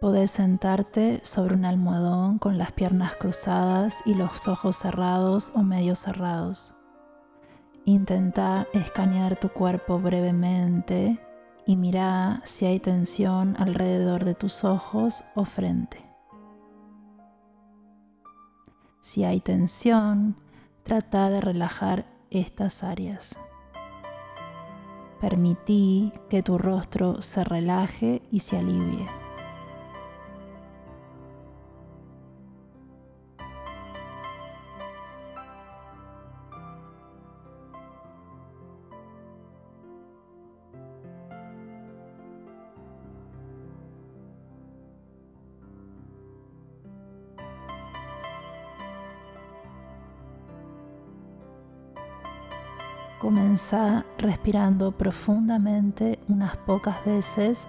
Podés sentarte sobre un almohadón con las piernas cruzadas y los ojos cerrados o medio cerrados. Intenta escanear tu cuerpo brevemente y mira si hay tensión alrededor de tus ojos o frente. Si hay tensión, trata de relajar estas áreas. Permití que tu rostro se relaje y se alivie. Comenzá respirando profundamente unas pocas veces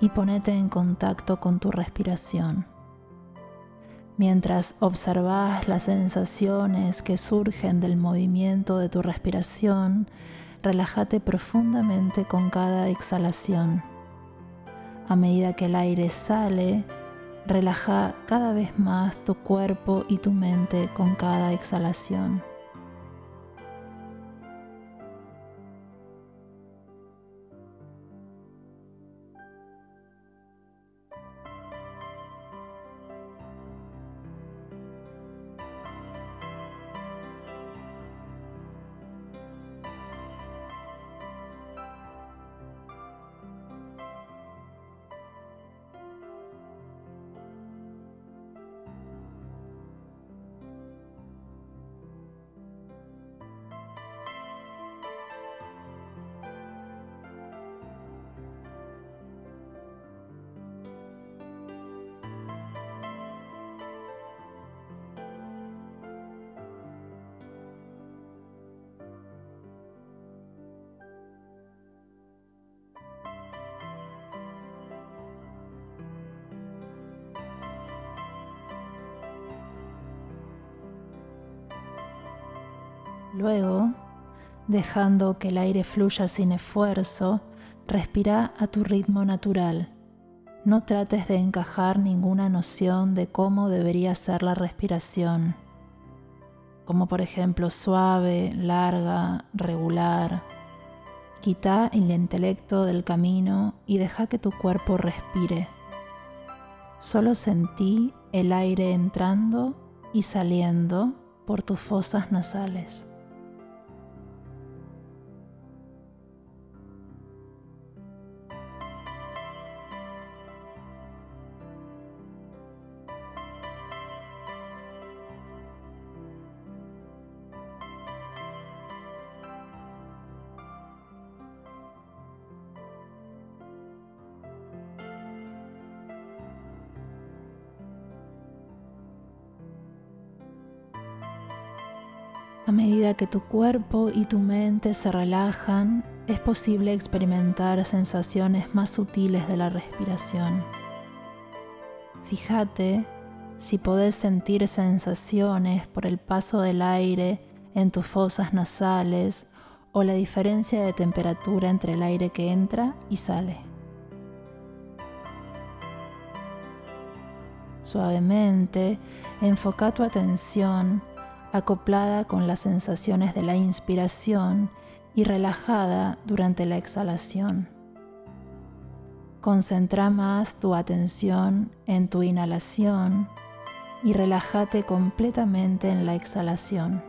y ponete en contacto con tu respiración. Mientras observas las sensaciones que surgen del movimiento de tu respiración, relájate profundamente con cada exhalación. A medida que el aire sale, relaja cada vez más tu cuerpo y tu mente con cada exhalación. Luego, dejando que el aire fluya sin esfuerzo, respira a tu ritmo natural. No trates de encajar ninguna noción de cómo debería ser la respiración, como por ejemplo suave, larga, regular. Quita el intelecto del camino y deja que tu cuerpo respire. Solo sentí el aire entrando y saliendo por tus fosas nasales. A medida que tu cuerpo y tu mente se relajan, es posible experimentar sensaciones más sutiles de la respiración. Fíjate si podés sentir sensaciones por el paso del aire en tus fosas nasales o la diferencia de temperatura entre el aire que entra y sale. Suavemente, enfoca tu atención acoplada con las sensaciones de la inspiración y relajada durante la exhalación. Concentra más tu atención en tu inhalación y relájate completamente en la exhalación.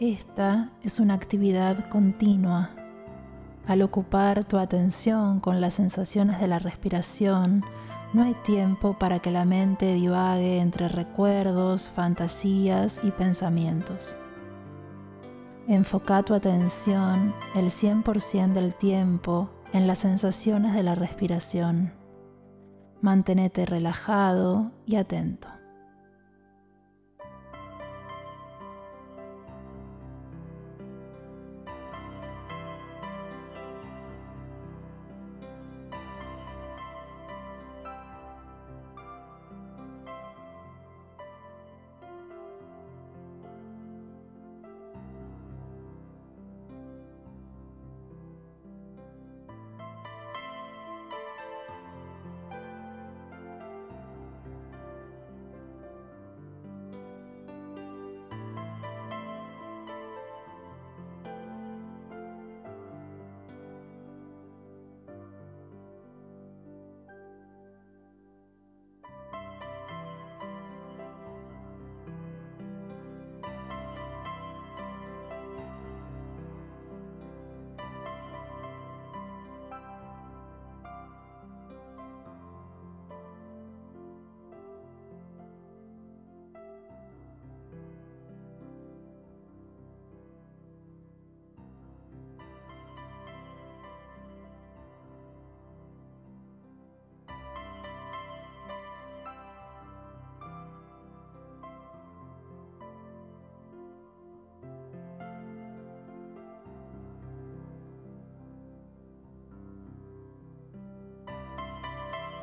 Esta es una actividad continua. Al ocupar tu atención con las sensaciones de la respiración, no hay tiempo para que la mente divague entre recuerdos, fantasías y pensamientos. Enfoca tu atención el 100% del tiempo en las sensaciones de la respiración. Manténete relajado y atento.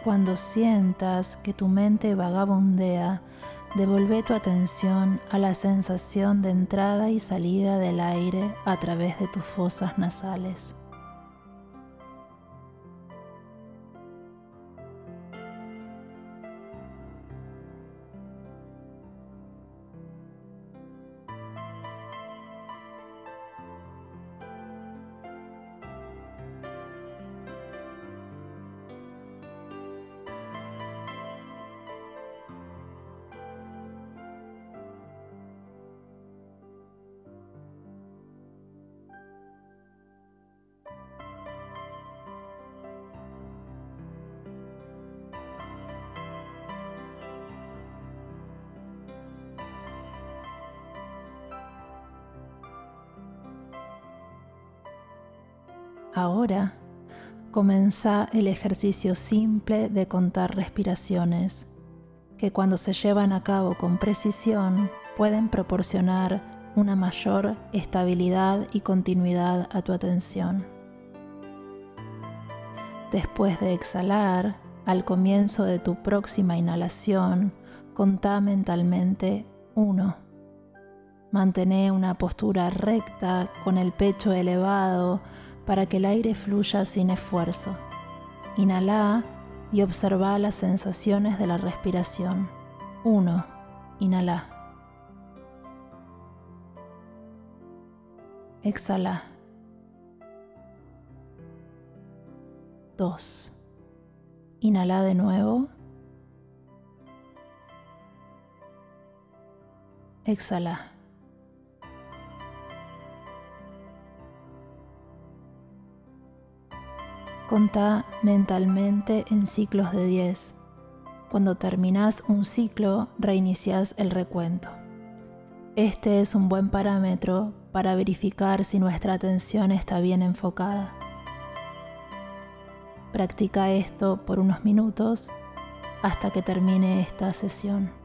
Cuando sientas que tu mente vagabundea, devuelve tu atención a la sensación de entrada y salida del aire a través de tus fosas nasales. Ahora comienza el ejercicio simple de contar respiraciones, que cuando se llevan a cabo con precisión pueden proporcionar una mayor estabilidad y continuidad a tu atención. Después de exhalar, al comienzo de tu próxima inhalación, contá mentalmente 1. Mantén una postura recta con el pecho elevado para que el aire fluya sin esfuerzo. Inhala y observa las sensaciones de la respiración. 1. Inhala. Exhala. 2. Inhala de nuevo. Exhala. Contá mentalmente en ciclos de 10. Cuando terminas un ciclo, reinicias el recuento. Este es un buen parámetro para verificar si nuestra atención está bien enfocada. Practica esto por unos minutos hasta que termine esta sesión.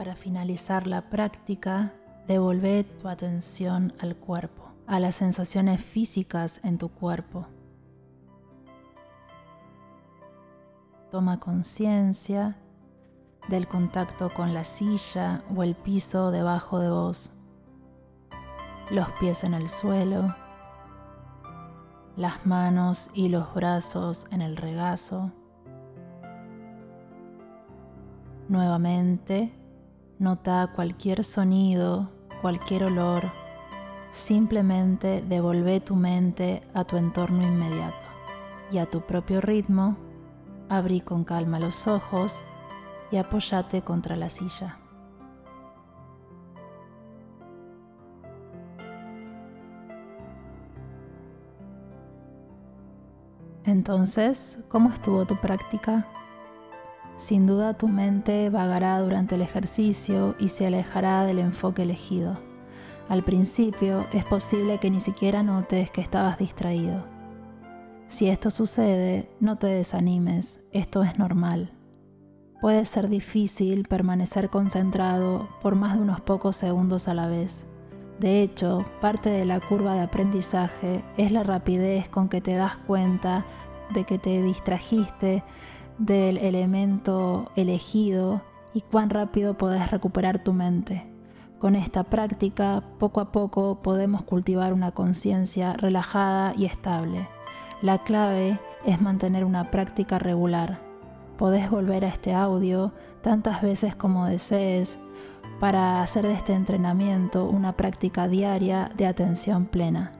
Para finalizar la práctica, devolve tu atención al cuerpo, a las sensaciones físicas en tu cuerpo. Toma conciencia del contacto con la silla o el piso debajo de vos, los pies en el suelo, las manos y los brazos en el regazo. Nuevamente, nota cualquier sonido, cualquier olor, simplemente devolve tu mente a tu entorno inmediato y a tu propio ritmo, abrí con calma los ojos y apóyate contra la silla. Entonces, ¿cómo estuvo tu práctica? Sin duda tu mente vagará durante el ejercicio y se alejará del enfoque elegido. Al principio es posible que ni siquiera notes que estabas distraído. Si esto sucede, no te desanimes, esto es normal. Puede ser difícil permanecer concentrado por más de unos pocos segundos a la vez. De hecho, parte de la curva de aprendizaje es la rapidez con que te das cuenta de que te distrajiste del elemento elegido y cuán rápido podés recuperar tu mente. Con esta práctica, poco a poco podemos cultivar una conciencia relajada y estable. La clave es mantener una práctica regular podés volver a este audio tantas veces como desees para hacer de este entrenamiento una práctica diaria de atención plena.